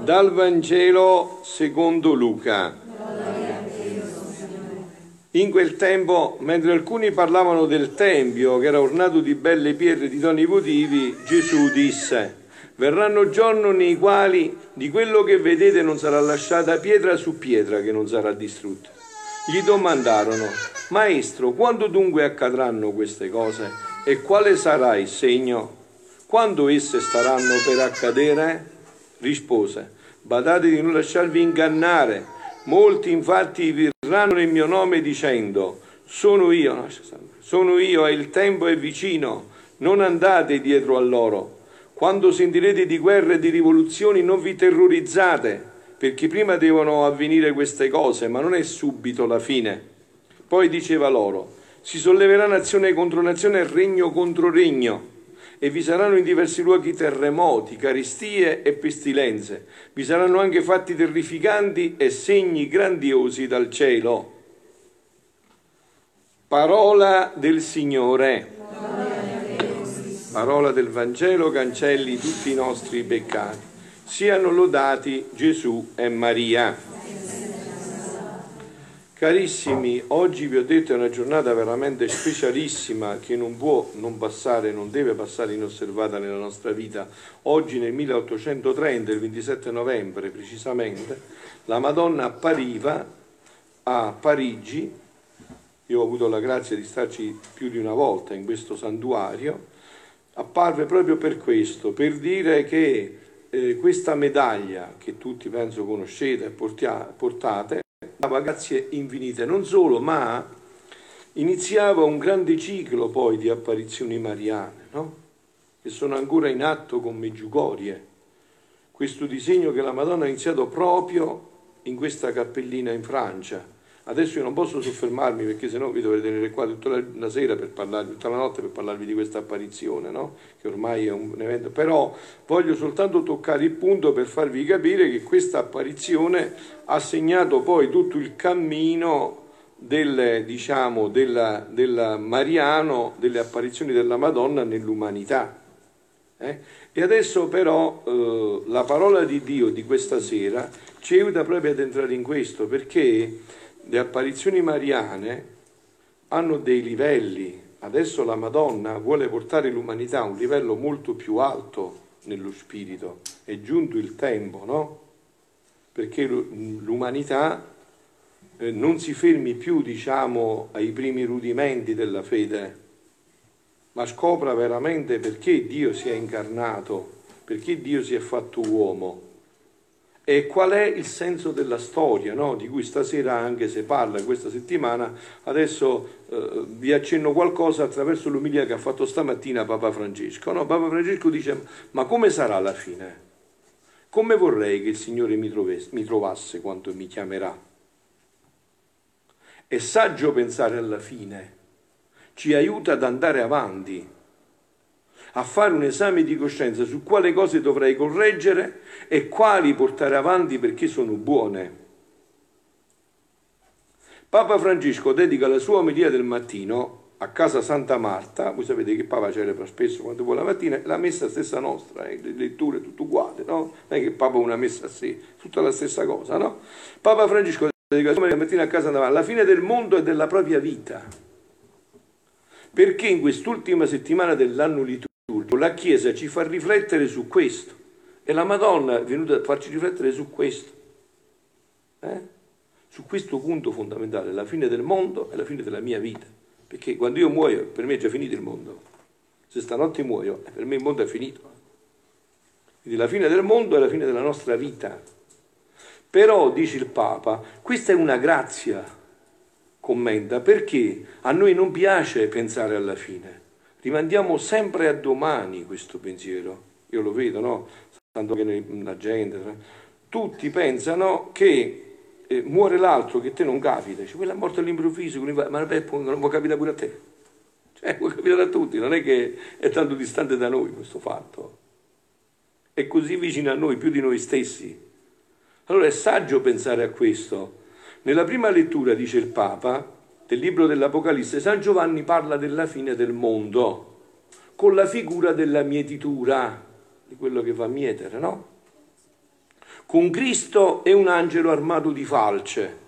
Dal Vangelo secondo Luca. In quel tempo, mentre alcuni parlavano del Tempio che era ornato di belle pietre di toni votivi, Gesù disse, verranno giorni nei quali di quello che vedete non sarà lasciata pietra su pietra che non sarà distrutta. Gli domandarono, Maestro, quando dunque accadranno queste cose e quale sarà il segno? Quando esse staranno per accadere? Rispose, badate di non lasciarvi ingannare. Molti infatti verranno nel mio nome dicendo, sono io, sono io e il tempo è vicino, non andate dietro a loro. Quando sentirete di guerre e di rivoluzioni non vi terrorizzate, perché prima devono avvenire queste cose, ma non è subito la fine. Poi diceva loro, si solleverà nazione contro nazione e regno contro regno e vi saranno in diversi luoghi terremoti, carestie e pestilenze. Vi saranno anche fatti terrificanti e segni grandiosi dal cielo. Parola del Signore. Parola del Vangelo cancelli tutti i nostri peccati. Siano lodati Gesù e Maria. Carissimi, oggi vi ho detto è una giornata veramente specialissima che non può non passare, non deve passare inosservata nella nostra vita. Oggi nel 1830, il 27 novembre precisamente, la Madonna appariva a Parigi, io ho avuto la grazia di starci più di una volta in questo santuario, apparve proprio per questo, per dire che eh, questa medaglia che tutti penso conoscete e portate, dava grazie infinite, non solo, ma iniziava un grande ciclo poi di apparizioni mariane, no? che sono ancora in atto con Meggiugorie. Questo disegno che la Madonna ha iniziato proprio in questa cappellina in Francia. Adesso io non posso soffermarmi perché sennò vi dovrei tenere qua tutta la sera per parlarvi, tutta la notte per parlarvi di questa apparizione, no? che ormai è un evento. Però voglio soltanto toccare il punto per farvi capire che questa apparizione ha segnato poi tutto il cammino del, diciamo, della, della Mariano, delle apparizioni della Madonna nell'umanità. Eh? E adesso però eh, la parola di Dio di questa sera ci aiuta proprio ad entrare in questo, perché le apparizioni mariane hanno dei livelli. Adesso la Madonna vuole portare l'umanità a un livello molto più alto nello spirito. È giunto il tempo, no? Perché l'umanità eh, non si fermi più, diciamo, ai primi rudimenti della fede, ma scopra veramente perché Dio si è incarnato, perché Dio si è fatto uomo e qual è il senso della storia, no? di cui stasera anche se parla questa settimana, adesso eh, vi accenno qualcosa attraverso l'umilia che ha fatto stamattina Papa Francesco. No? Papa Francesco dice, ma come sarà la fine? Come vorrei che il Signore mi, trovesse, mi trovasse quando mi chiamerà? È saggio pensare alla fine, ci aiuta ad andare avanti a fare un esame di coscienza su quale cose dovrei correggere e quali portare avanti perché sono buone. Papa Francesco dedica la sua omelia del mattino a casa Santa Marta, voi sapete che Papa celebra spesso quando vuole la mattina, la messa stessa nostra, eh, le letture tutte uguali, no? Non è che Papa una messa a sé, tutta la stessa cosa, no? Papa Francesco dedica la sua omelia del mattino a casa Santa Marta, alla fine del mondo e della propria vita, perché in quest'ultima settimana dell'anno liturgico la Chiesa ci fa riflettere su questo. E la Madonna è venuta a farci riflettere su questo, eh? su questo punto fondamentale, la fine del mondo e la fine della mia vita, perché quando io muoio per me è già finito il mondo, se stanotte muoio per me il mondo è finito, quindi la fine del mondo è la fine della nostra vita, però dice il Papa, questa è una grazia, commenta, perché a noi non piace pensare alla fine Rimandiamo sempre a domani questo pensiero. Io lo vedo, no? Tanto che nella gente, tutti pensano che eh, muore l'altro che te non capita. Dice, quella è morta all'improvviso, ma vabbè, non può capitare pure a te. Cioè, può capitare a tutti, non è che è tanto distante da noi questo fatto. È così vicino a noi, più di noi stessi. Allora è saggio pensare a questo. Nella prima lettura, dice il Papa, del libro dell'Apocalisse, San Giovanni parla della fine del mondo con la figura della mietitura. di quello che va a mietere, no? Con Cristo è un angelo armato di falce.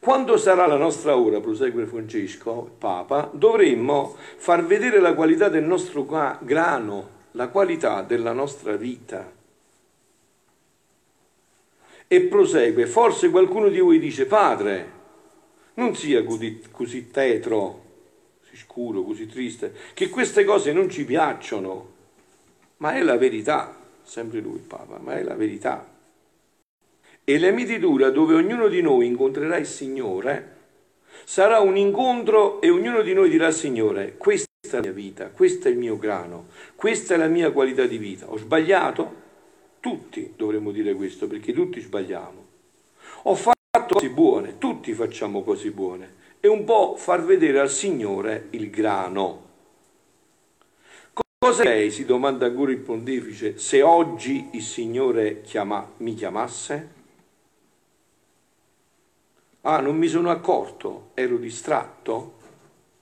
Quando sarà la nostra ora, prosegue Francesco, Papa, dovremmo far vedere la qualità del nostro grano, la qualità della nostra vita. E prosegue, forse qualcuno di voi dice, padre, non sia così, così tetro, così scuro, così triste, che queste cose non ci piacciono, ma è la verità, sempre lui il Papa, ma è la verità. E la mietitura dove ognuno di noi incontrerà il Signore sarà un incontro e ognuno di noi dirà Signore, questa è la mia vita, questo è il mio grano, questa è la mia qualità di vita. Ho sbagliato? Tutti dovremmo dire questo, perché tutti sbagliamo. Ho fatto cose buone, tutti facciamo cose buone, e un po' far vedere al Signore il grano. Cosa lei, si domanda ancora il pontefice, se oggi il Signore chiama, mi chiamasse? Ah, non mi sono accorto, ero distratto?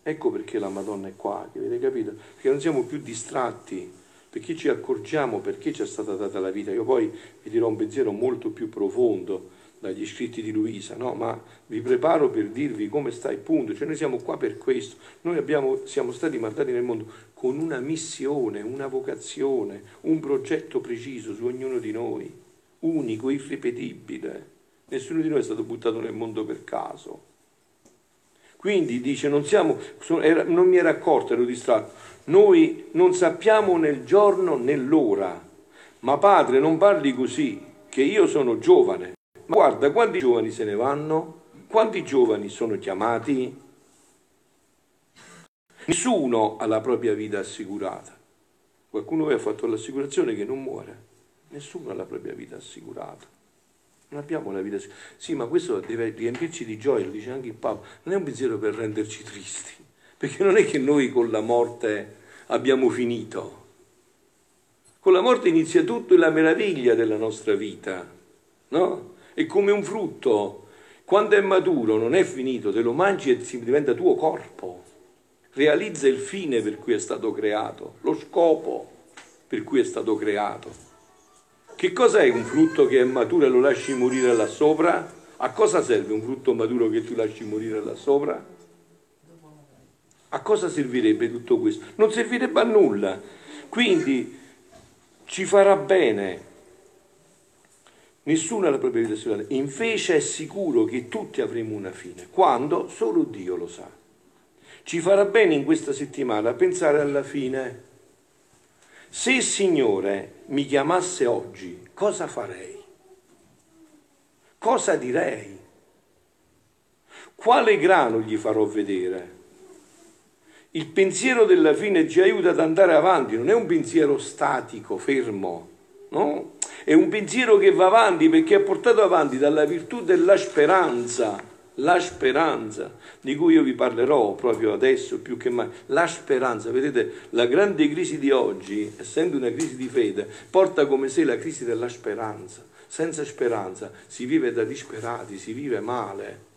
Ecco perché la Madonna è qua, avete capito? Perché non siamo più distratti, perché ci accorgiamo perché ci è stata data la vita. Io poi vi dirò un pensiero molto più profondo dagli scritti di Luisa, no? ma vi preparo per dirvi come sta il punto, cioè noi siamo qua per questo, noi abbiamo, siamo stati mandati nel mondo con una missione, una vocazione, un progetto preciso su ognuno di noi, unico, irripetibile, nessuno di noi è stato buttato nel mondo per caso. Quindi dice, non, siamo, non mi era accorto, ero distratto, noi non sappiamo nel giorno né l'ora, ma padre non parli così, che io sono giovane guarda quanti giovani se ne vanno, quanti giovani sono chiamati. Nessuno ha la propria vita assicurata. Qualcuno vi ha fatto l'assicurazione che non muore. Nessuno ha la propria vita assicurata. Non abbiamo la vita assicurata. Sì, ma questo deve riempirci di gioia, lo dice anche il Papa. Non è un pensiero per renderci tristi, perché non è che noi con la morte abbiamo finito. Con la morte inizia tutto e la meraviglia della nostra vita, no? È come un frutto, quando è maturo non è finito, te lo mangi e diventa tuo corpo. Realizza il fine per cui è stato creato, lo scopo per cui è stato creato. Che cos'è un frutto che è maturo e lo lasci morire là sopra? A cosa serve un frutto maturo che tu lasci morire là sopra? A cosa servirebbe tutto questo? Non servirebbe a nulla. Quindi ci farà bene Nessuno ha la propria vita spirituale. Invece è sicuro che tutti avremo una fine, quando solo Dio lo sa. Ci farà bene in questa settimana pensare alla fine. Se il Signore mi chiamasse oggi, cosa farei? Cosa direi? Quale grano gli farò vedere? Il pensiero della fine ci aiuta ad andare avanti, non è un pensiero statico, fermo, no? È un pensiero che va avanti perché è portato avanti dalla virtù della speranza, la speranza, di cui io vi parlerò proprio adesso più che mai. La speranza, vedete, la grande crisi di oggi, essendo una crisi di fede, porta come sé la crisi della speranza. Senza speranza si vive da disperati, si vive male.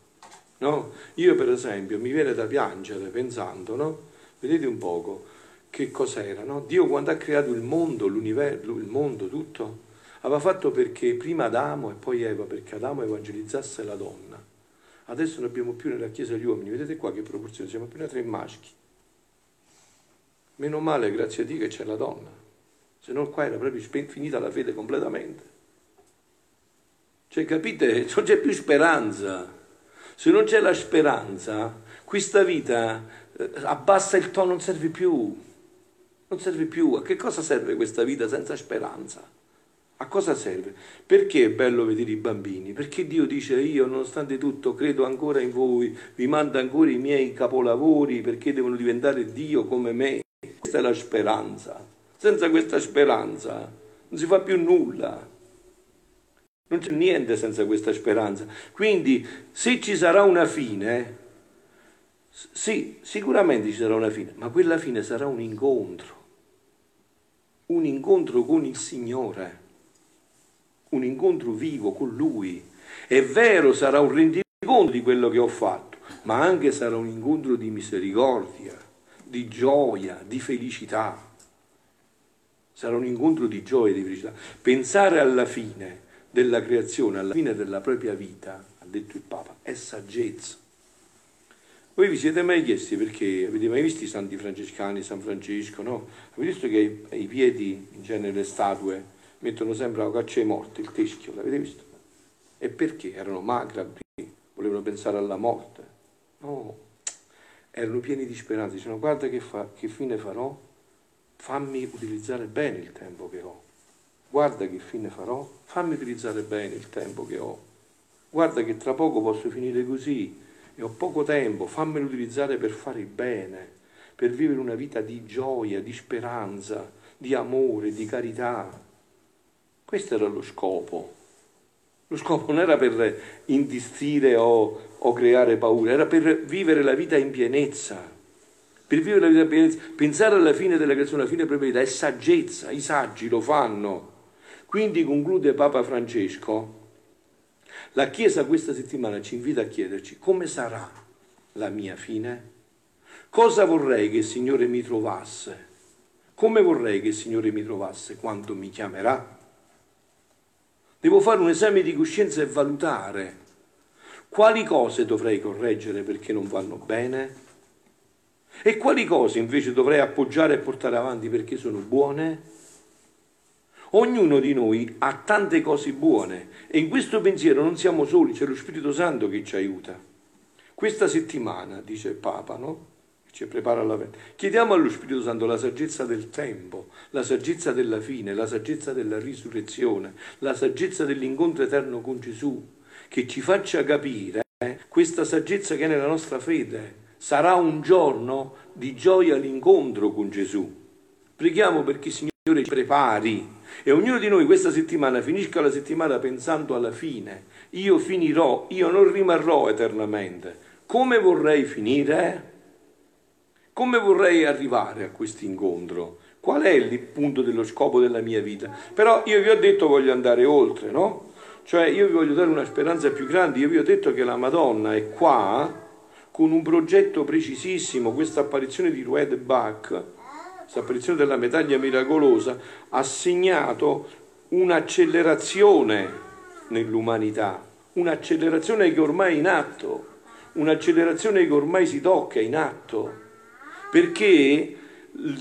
No? Io per esempio mi viene da piangere pensando, no? Vedete un poco che cos'era, no? Dio quando ha creato il mondo, l'universo, il mondo tutto, aveva fatto perché prima Adamo e poi Eva, perché Adamo evangelizzasse la donna. Adesso non abbiamo più nella Chiesa gli uomini, vedete qua che proporzione, siamo appena tre maschi. Meno male, grazie a Dio, che c'è la donna, se no qua era proprio finita la fede completamente. Cioè, capite, non c'è più speranza. Se non c'è la speranza, questa vita eh, abbassa il tono, non serve più. Non serve più. A che cosa serve questa vita senza speranza? A cosa serve? Perché è bello vedere i bambini? Perché Dio dice io nonostante tutto credo ancora in voi, vi mando ancora i miei capolavori perché devono diventare Dio come me. Questa è la speranza. Senza questa speranza non si fa più nulla. Non c'è niente senza questa speranza. Quindi se ci sarà una fine, sì, sicuramente ci sarà una fine, ma quella fine sarà un incontro. Un incontro con il Signore un incontro vivo con Lui. È vero, sarà un rendiconto di quello che ho fatto, ma anche sarà un incontro di misericordia, di gioia, di felicità. sarà un incontro di gioia e di felicità. Pensare alla fine della creazione, alla fine della propria vita, ha detto il Papa, è saggezza. Voi vi siete mai chiesti perché avete mai visto i santi francescani, San Francesco, no? Avete visto che ai piedi, in genere le statue, mettono sempre la caccia ai morti, il teschio, l'avete visto? E perché? Erano macrabri, volevano pensare alla morte. No, erano pieni di speranza, dicevano guarda che, fa, che fine farò, fammi utilizzare bene il tempo che ho. Guarda che fine farò, fammi utilizzare bene il tempo che ho. Guarda che tra poco posso finire così, e ho poco tempo, fammelo utilizzare per fare il bene, per vivere una vita di gioia, di speranza, di amore, di carità. Questo era lo scopo. Lo scopo non era per indistire o, o creare paura, era per vivere la vita in pienezza. Per vivere la vita in pienezza, pensare alla fine della creazione, alla fine della vita, è saggezza, i saggi lo fanno. Quindi conclude Papa Francesco, la Chiesa questa settimana ci invita a chiederci come sarà la mia fine? Cosa vorrei che il Signore mi trovasse? Come vorrei che il Signore mi trovasse quando mi chiamerà? Devo fare un esame di coscienza e valutare quali cose dovrei correggere perché non vanno bene e quali cose invece dovrei appoggiare e portare avanti perché sono buone Ognuno di noi ha tante cose buone e in questo pensiero non siamo soli, c'è lo Spirito Santo che ci aiuta. Questa settimana, dice il Papa, no? Ci prepara alla fine. Chiediamo allo Spirito Santo la saggezza del tempo, la saggezza della fine, la saggezza della risurrezione, la saggezza dell'incontro eterno con Gesù, che ci faccia capire eh, questa saggezza che è nella nostra fede. Sarà un giorno di gioia l'incontro con Gesù. Preghiamo perché il Signore ci prepari e ognuno di noi questa settimana finisca la settimana pensando alla fine. Io finirò, io non rimarrò eternamente. Come vorrei finire? Come vorrei arrivare a questo incontro? Qual è il punto dello scopo della mia vita? Però io vi ho detto voglio andare oltre, no? Cioè io vi voglio dare una speranza più grande, io vi ho detto che la Madonna è qua con un progetto precisissimo, questa apparizione di Rued Bach, questa apparizione della medaglia miracolosa, ha segnato un'accelerazione nell'umanità, un'accelerazione che ormai è in atto, un'accelerazione che ormai si tocca in atto, perché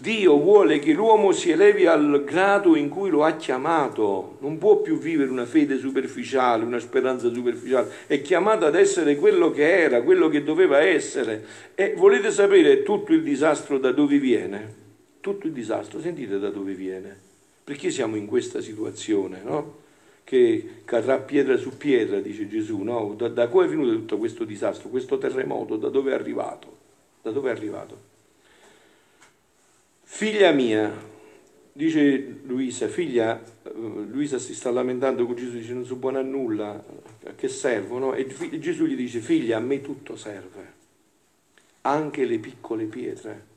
Dio vuole che l'uomo si elevi al grado in cui lo ha chiamato, non può più vivere una fede superficiale, una speranza superficiale, è chiamato ad essere quello che era, quello che doveva essere. E volete sapere tutto il disastro da dove viene? tutto il disastro, sentite da dove viene. Perché siamo in questa situazione, no? Che cadrà pietra su pietra, dice Gesù, no? Da, da come è venuto tutto questo disastro, questo terremoto, da dove è arrivato? Da dove è arrivato? Figlia mia, dice Luisa, figlia, eh, Luisa si sta lamentando con Gesù, dice non sono buona a nulla, a che servono? E Gesù gli dice, figlia, a me tutto serve, anche le piccole pietre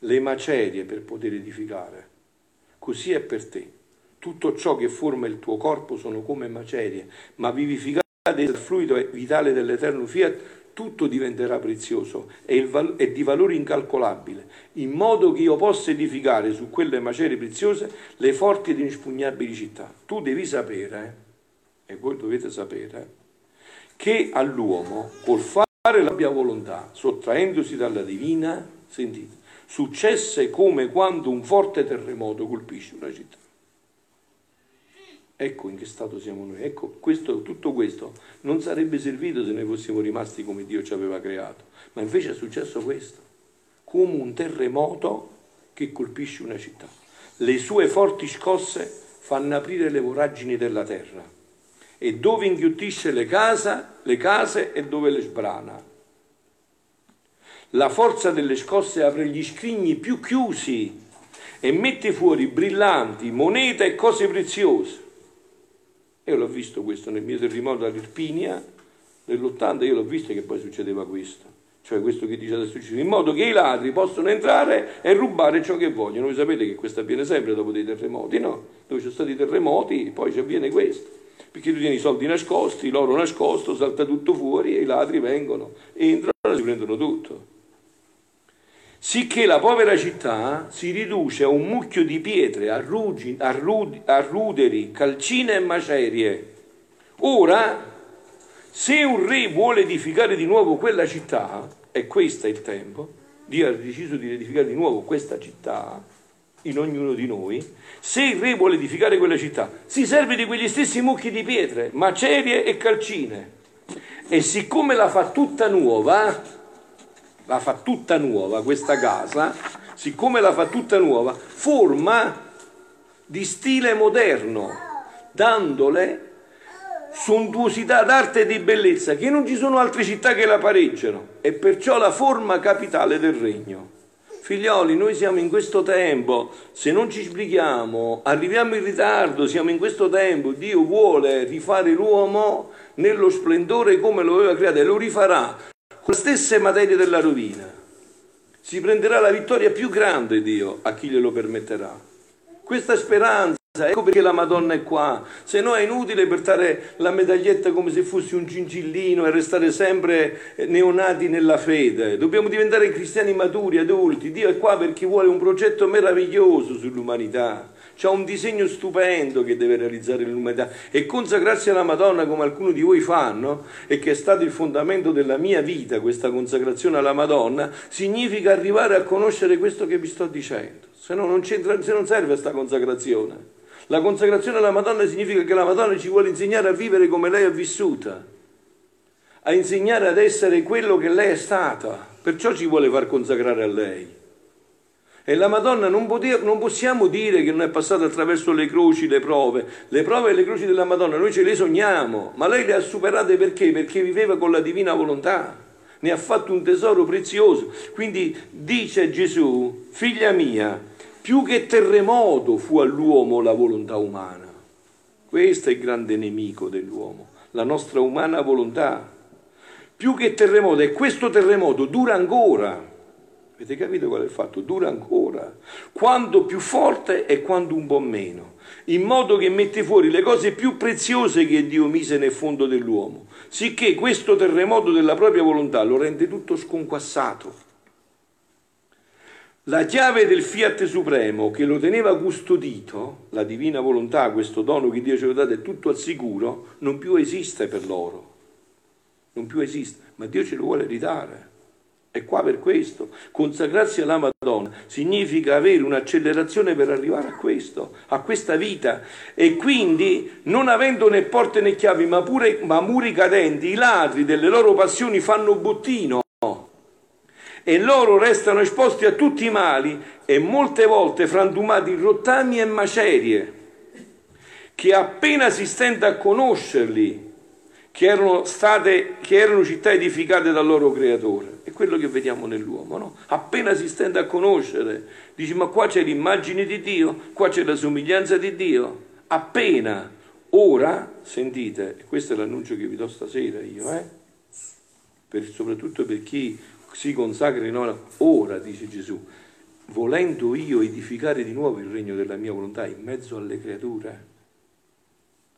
le macerie per poter edificare. Così è per te. Tutto ciò che forma il tuo corpo sono come macerie, ma vivificate dal fluido vitale dell'eterno fiat, tutto diventerà prezioso e, val- di valore incalcolabile, in modo che io possa edificare su quelle macerie preziose le forti ed inespugnabili città. Tu devi sapere, eh, e voi dovete sapere, che all'uomo col fare la mia volontà, sottraendosi dalla divina, sentite, successe come quando un forte terremoto colpisce una città. Ecco in che stato siamo noi. Ecco, questo, tutto questo non sarebbe servito se noi fossimo rimasti come Dio ci aveva creato. Ma invece è successo questo, come un terremoto che colpisce una città. Le sue forti scosse fanno aprire le voragini della terra e dove inghiottisce le case, le case e dove le sbrana. La forza delle scosse apre gli scrigni più chiusi e mette fuori brillanti, monete e cose preziose. Io l'ho visto questo nel mio terremoto all'Irpinia dell'80, io l'ho visto che poi succedeva questo. Cioè questo che dice adesso in modo che i ladri possono entrare e rubare ciò che vogliono. Voi sapete che questo avviene sempre dopo dei terremoti, no? Dove ci sono stati terremoti, poi ci avviene questo. Perché tu tieni i soldi nascosti, l'oro nascosto, salta tutto fuori e i ladri vengono, entrano e si prendono tutto. Sicché la povera città si riduce a un mucchio di pietre, a, rugi, a, rudi, a ruderi, calcine e macerie. Ora, se un re vuole edificare di nuovo quella città, e questo è il tempo, Dio ha deciso di edificare di nuovo questa città in ognuno di noi, se il re vuole edificare quella città, si serve di quegli stessi mucchi di pietre, macerie e calcine. E siccome la fa tutta nuova, la fa tutta nuova questa casa, siccome la fa tutta nuova, forma di stile moderno, dandole sontuosità d'arte e di bellezza che non ci sono altre città che la pareggiano e perciò la forma capitale del regno. Figlioli, noi siamo in questo tempo, se non ci sbrighiamo, arriviamo in ritardo, siamo in questo tempo, Dio vuole rifare l'uomo nello splendore come lo aveva creato e lo rifarà con le stesse materie della rovina. Si prenderà la vittoria più grande Dio a chi glielo permetterà. Questa speranza, ecco perché la Madonna è qua, se no è inutile portare la medaglietta come se fosse un gingillino e restare sempre neonati nella fede. Dobbiamo diventare cristiani maturi, adulti. Dio è qua perché vuole un progetto meraviglioso sull'umanità c'è un disegno stupendo che deve realizzare l'umanità e consacrarsi alla Madonna come alcuni di voi fanno e che è stato il fondamento della mia vita, questa consacrazione alla Madonna, significa arrivare a conoscere questo che vi sto dicendo, se no non, se non serve questa consacrazione. La consacrazione alla Madonna significa che la Madonna ci vuole insegnare a vivere come lei ha vissuta, a insegnare ad essere quello che lei è stata, perciò ci vuole far consacrare a lei. E la Madonna non, potevo, non, possiamo dire che non è passata attraverso le croci, le prove. Le prove e le croci della Madonna noi ce le sogniamo, ma lei le ha superate perché? Perché viveva con la divina volontà, ne ha fatto un tesoro prezioso. Quindi dice Gesù, figlia mia, più che terremoto fu all'uomo la volontà umana. Questo è il grande nemico dell'uomo, la nostra umana volontà. Più che terremoto, e questo terremoto dura ancora Avete capito qual è il fatto? Dura ancora, quando più forte e quando un po' meno, in modo che mette fuori le cose più preziose che Dio mise nel fondo dell'uomo, sicché questo terremoto della propria volontà lo rende tutto sconquassato. La chiave del fiat supremo che lo teneva custodito, la divina volontà, questo dono che Dio ci ha dato è tutto al sicuro, non più esiste per loro. Non più esiste, ma Dio ce lo vuole ridare. È qua per questo. Consacrarsi alla Madonna significa avere un'accelerazione per arrivare a questo, a questa vita. E quindi, non avendo né porte né chiavi, ma, pure, ma muri cadenti, i ladri delle loro passioni fanno bottino e loro restano esposti a tutti i mali e molte volte frantumati in rottami e macerie, che appena si stenta a conoscerli, che erano, state, che erano città edificate dal loro creatore. È quello che vediamo nell'uomo, no? Appena si stende a conoscere, dici ma qua c'è l'immagine di Dio, qua c'è la somiglianza di Dio. Appena, ora, sentite, questo è l'annuncio che vi do stasera io, eh? per, soprattutto per chi si consacra in ora, ora, dice Gesù, volendo io edificare di nuovo il regno della mia volontà in mezzo alle creature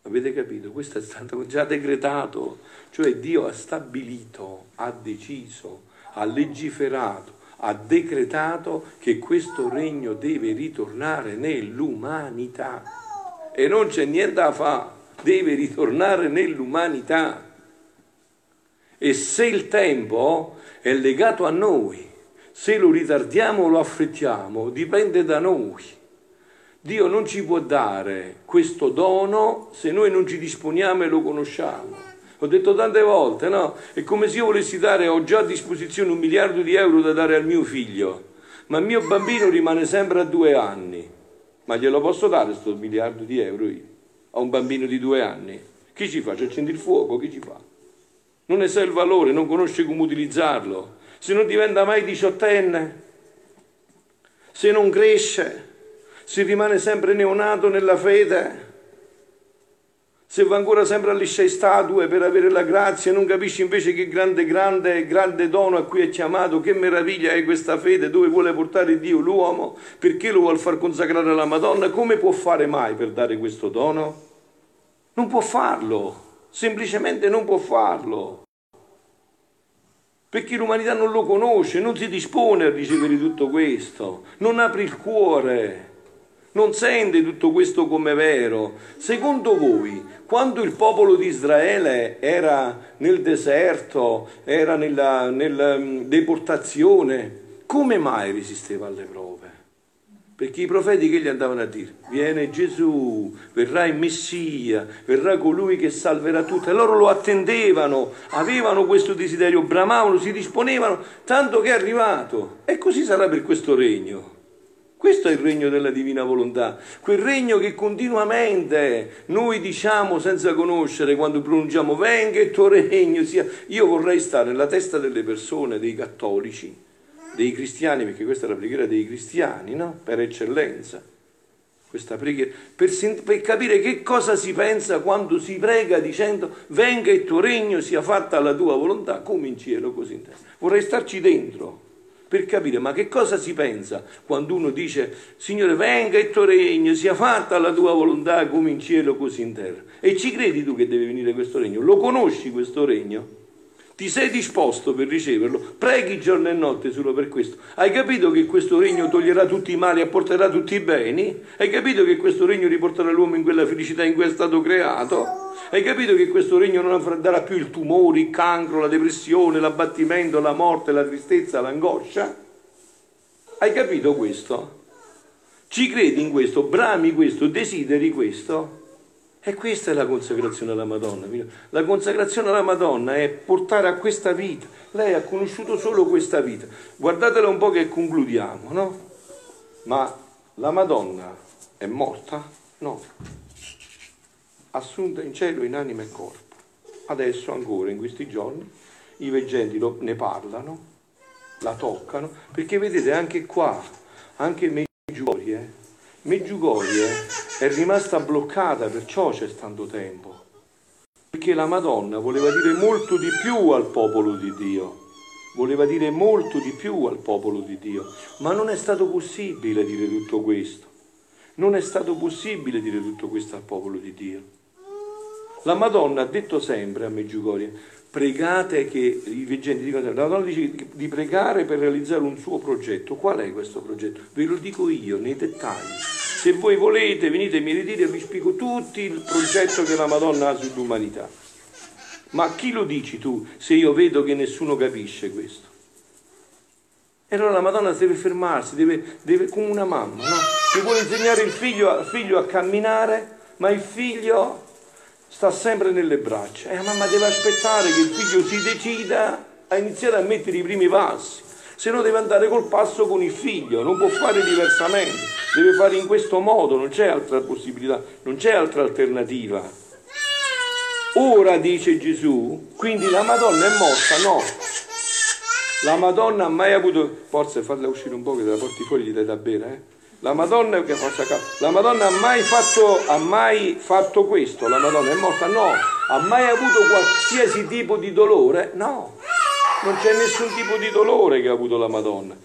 Avete capito? Questo è stato già decretato, cioè Dio ha stabilito, ha deciso, ha legiferato, ha decretato che questo regno deve ritornare nell'umanità e non c'è niente da fare, deve ritornare nell'umanità. E se il tempo è legato a noi, se lo ritardiamo o lo affrettiamo, dipende da noi. Dio non ci può dare questo dono se noi non ci disponiamo e lo conosciamo. Ho detto tante volte, no? È come se io volessi dare, ho già a disposizione un miliardo di euro da dare al mio figlio, ma il mio bambino rimane sempre a due anni. Ma glielo posso dare questo miliardo di euro io? A un bambino di due anni? Chi ci fa? Ci accendi il fuoco? Chi ci fa? Non ne sa il valore, non conosce come utilizzarlo. Se non diventa mai diciottenne, se non cresce, si rimane sempre neonato nella fede, se va ancora sempre a lisciare statue per avere la grazia, non capisci invece che grande, grande, grande dono a cui è chiamato, che meraviglia è questa fede, dove vuole portare Dio l'uomo, perché lo vuole far consacrare alla Madonna, come può fare mai per dare questo dono? Non può farlo, semplicemente non può farlo. perché l'umanità non lo conosce, non si dispone a ricevere tutto questo, non apre il cuore, non sente tutto questo come vero. Secondo voi, quando il popolo di Israele era nel deserto, era nella, nella mm, deportazione, come mai resisteva alle prove? Perché i profeti che gli andavano a dire? Viene Gesù, verrà il Messia, verrà colui che salverà tutto. E loro lo attendevano, avevano questo desiderio, bramavano, si disponevano, tanto che è arrivato. E così sarà per questo regno. Questo è il regno della divina volontà, quel regno che continuamente noi diciamo senza conoscere quando pronunciamo venga il tuo regno sia. Io vorrei stare nella testa delle persone, dei cattolici, dei cristiani, perché questa è la preghiera dei cristiani, no? Per eccellenza. Questa preghiera, per, per capire che cosa si pensa quando si prega dicendo venga il tuo regno, sia fatta la tua volontà, come in cielo, così in terra. Vorrei starci dentro per capire ma che cosa si pensa quando uno dice Signore venga il tuo regno, sia fatta la tua volontà come in cielo così in terra. E ci credi tu che deve venire questo regno? Lo conosci questo regno? Ti sei disposto per riceverlo? Preghi giorno e notte solo per questo. Hai capito che questo regno toglierà tutti i mali e porterà tutti i beni? Hai capito che questo regno riporterà l'uomo in quella felicità in cui è stato creato? Hai capito che questo regno non darà più il tumore, il cancro, la depressione, l'abbattimento, la morte, la tristezza, l'angoscia? Hai capito questo? Ci credi in questo? Brami questo? Desideri questo? E questa è la consacrazione alla Madonna. La consacrazione alla Madonna è portare a questa vita. Lei ha conosciuto solo questa vita. Guardatela un po' che concludiamo, no? Ma la Madonna è morta? No. Assunta in cielo in anima e corpo. Adesso ancora, in questi giorni, i veggenti ne parlano, la toccano, perché vedete anche qua, anche Meggiugorje, eh? Meggiugorie è rimasta bloccata, perciò c'è tanto tempo. Perché la Madonna voleva dire molto di più al popolo di Dio. Voleva dire molto di più al popolo di Dio. Ma non è stato possibile dire tutto questo. Non è stato possibile dire tutto questo al popolo di Dio. La Madonna ha detto sempre a Meggiugorie, pregate che i veggenti dicono la Madonna dice di pregare per realizzare un suo progetto. Qual è questo progetto? Ve lo dico io nei dettagli. Se voi volete venite a mi ritiro e vi spiego tutto il progetto che la Madonna ha sull'umanità. Ma chi lo dici tu se io vedo che nessuno capisce questo? E allora la Madonna deve fermarsi, deve, deve come una mamma, no? Che vuole insegnare il figlio, figlio a camminare, ma il figlio sta sempre nelle braccia. E la mamma deve aspettare che il figlio si decida a iniziare a mettere i primi passi. Se no deve andare col passo con il figlio, non può fare diversamente, deve fare in questo modo, non c'è altra possibilità, non c'è altra alternativa. Ora dice Gesù, quindi la Madonna è morta? No. La Madonna ha mai avuto, forse farla uscire un po' che te la porti fuori gli dai da bere, eh? La Madonna, la Madonna ha, mai fatto, ha mai fatto questo? La Madonna è morta? No. Ha mai avuto qualsiasi tipo di dolore? No. Non c'è nessun tipo di dolore che ha avuto la Madonna.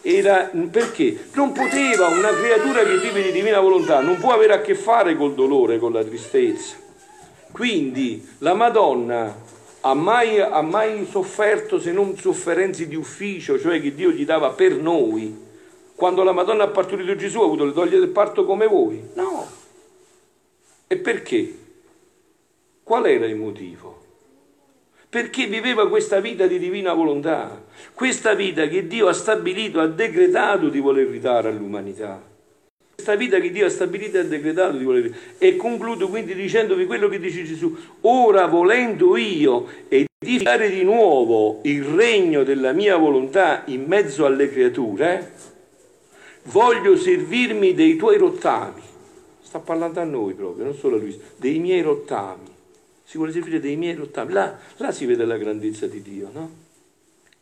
Era, perché? Non poteva, una creatura che vive di divina volontà, non può avere a che fare col dolore, con la tristezza. Quindi la Madonna ha mai, ha mai sofferto se non sofferenze di ufficio, cioè che Dio gli dava per noi? Quando la Madonna ha partorito Gesù ha avuto le doglie del parto come voi? No. E perché? Qual era il motivo? Perché viveva questa vita di divina volontà, questa vita che Dio ha stabilito, ha decretato di voler ridare all'umanità. Questa vita che Dio ha stabilito e decretato di voler ridare. E concludo quindi dicendovi quello che dice Gesù. Ora volendo io edificare di nuovo il regno della mia volontà in mezzo alle creature, voglio servirmi dei tuoi rottami. Sta parlando a noi proprio, non solo a lui, dei miei rottami. Si vuole servire dei miei rottami. Là, là si vede la grandezza di Dio, no?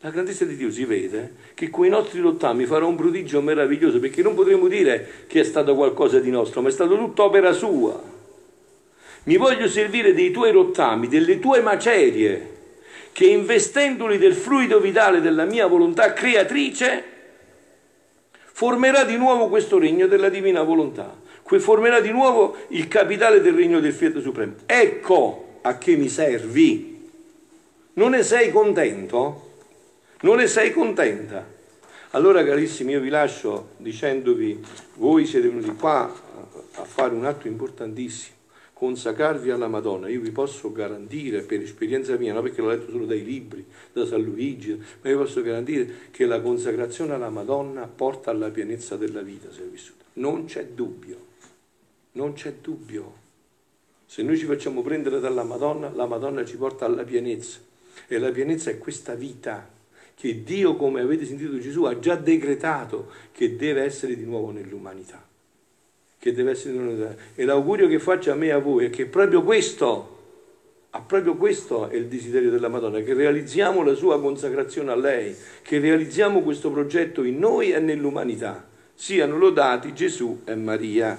La grandezza di Dio si vede che con i nostri rottami farà un prodigio meraviglioso, perché non potremo dire che è stato qualcosa di nostro, ma è stato tutto opera sua. Mi voglio servire dei tuoi rottami, delle tue macerie, che investendoli del fluido vitale della mia volontà creatrice, formerà di nuovo questo regno della divina volontà, formerà di nuovo il capitale del regno del Fiat Supremo. Ecco a che mi servi. Non ne sei contento? Non ne sei contenta? Allora carissimi io vi lascio dicendovi, voi siete venuti qua a fare un atto importantissimo, consacrarvi alla Madonna. Io vi posso garantire per esperienza mia, non perché l'ho letto solo dai libri, da San Luigi, ma vi posso garantire che la consacrazione alla Madonna porta alla pienezza della vita se è vissuta. Non c'è dubbio, non c'è dubbio. Se noi ci facciamo prendere dalla Madonna, la Madonna ci porta alla pienezza. E la pienezza è questa vita che Dio, come avete sentito Gesù, ha già decretato che deve essere di nuovo nell'umanità. Che deve essere nell'umanità. E l'augurio che faccio a me e a voi è che proprio questo, proprio questo è il desiderio della Madonna, che realizziamo la sua consacrazione a lei, che realizziamo questo progetto in noi e nell'umanità. Siano lodati Gesù e Maria.